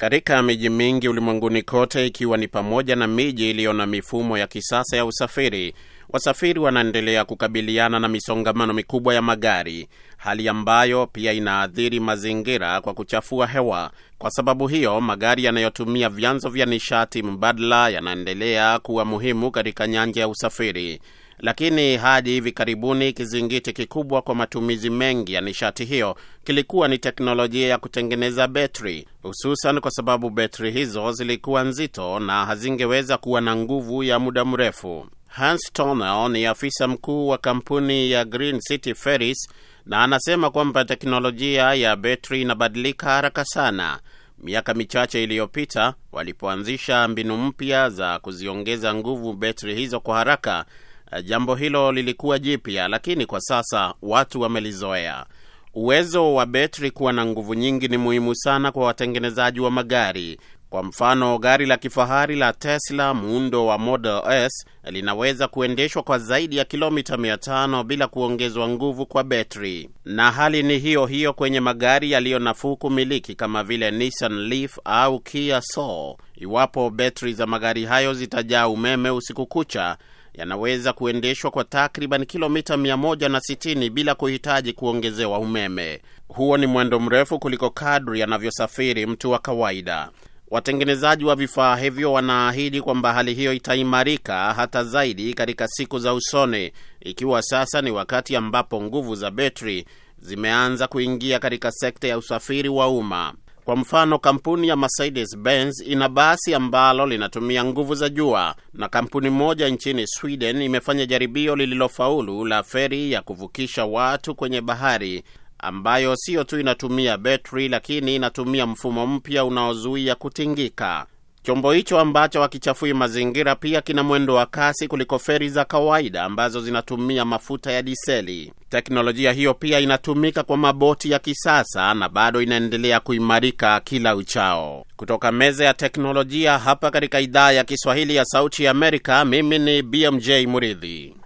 Katika miji mingi ulimwenguni kote, ikiwa ni pamoja na miji iliyo na mifumo ya kisasa ya usafiri, wasafiri wanaendelea kukabiliana na misongamano mikubwa ya magari, hali ambayo pia inaathiri mazingira kwa kuchafua hewa. Kwa sababu hiyo, magari yanayotumia vyanzo vya nishati mbadala yanaendelea kuwa muhimu katika nyanja ya usafiri. Lakini hadi hivi karibuni kizingiti kikubwa kwa matumizi mengi ya nishati hiyo kilikuwa ni teknolojia ya kutengeneza betri, hususan kwa sababu betri hizo zilikuwa nzito na hazingeweza kuwa na nguvu ya muda mrefu. Hans Tonel ni afisa mkuu wa kampuni ya Green City Ferries na anasema kwamba teknolojia ya betri inabadilika haraka sana. Miaka michache iliyopita, walipoanzisha mbinu mpya za kuziongeza nguvu betri hizo kwa haraka Jambo hilo lilikuwa jipya, lakini kwa sasa watu wamelizoea. Uwezo wa betri kuwa na nguvu nyingi ni muhimu sana kwa watengenezaji wa magari. Kwa mfano, gari la kifahari la Tesla muundo wa Model S linaweza kuendeshwa kwa zaidi ya kilomita 500 bila kuongezwa nguvu kwa betri, na hali ni hiyo hiyo kwenye magari yaliyo nafuu kumiliki kama vile Nissan Leaf au Kia Soul. Iwapo betri za magari hayo zitajaa umeme usiku kucha yanaweza kuendeshwa kwa takriban kilomita 160 bila kuhitaji kuongezewa umeme. Huo ni mwendo mrefu kuliko kadri anavyosafiri mtu wa kawaida. Watengenezaji wa vifaa hivyo wanaahidi kwamba hali hiyo itaimarika hata zaidi katika siku za usoni, ikiwa sasa ni wakati ambapo nguvu za betri zimeanza kuingia katika sekta ya usafiri wa umma. Kwa mfano, kampuni ya Mercedes Benz ina basi ambalo linatumia nguvu za jua, na kampuni moja nchini Sweden imefanya jaribio lililofaulu la feri ya kuvukisha watu kwenye bahari ambayo siyo tu inatumia betri, lakini inatumia mfumo mpya unaozuia kutingika. Chombo hicho ambacho hakichafui mazingira pia kina mwendo wa kasi kuliko feri za kawaida ambazo zinatumia mafuta ya diseli. Teknolojia hiyo pia inatumika kwa maboti ya kisasa na bado inaendelea kuimarika kila uchao. Kutoka meza ya teknolojia hapa katika idhaa ya Kiswahili ya Sauti ya Amerika, mimi ni BMJ Muridhi.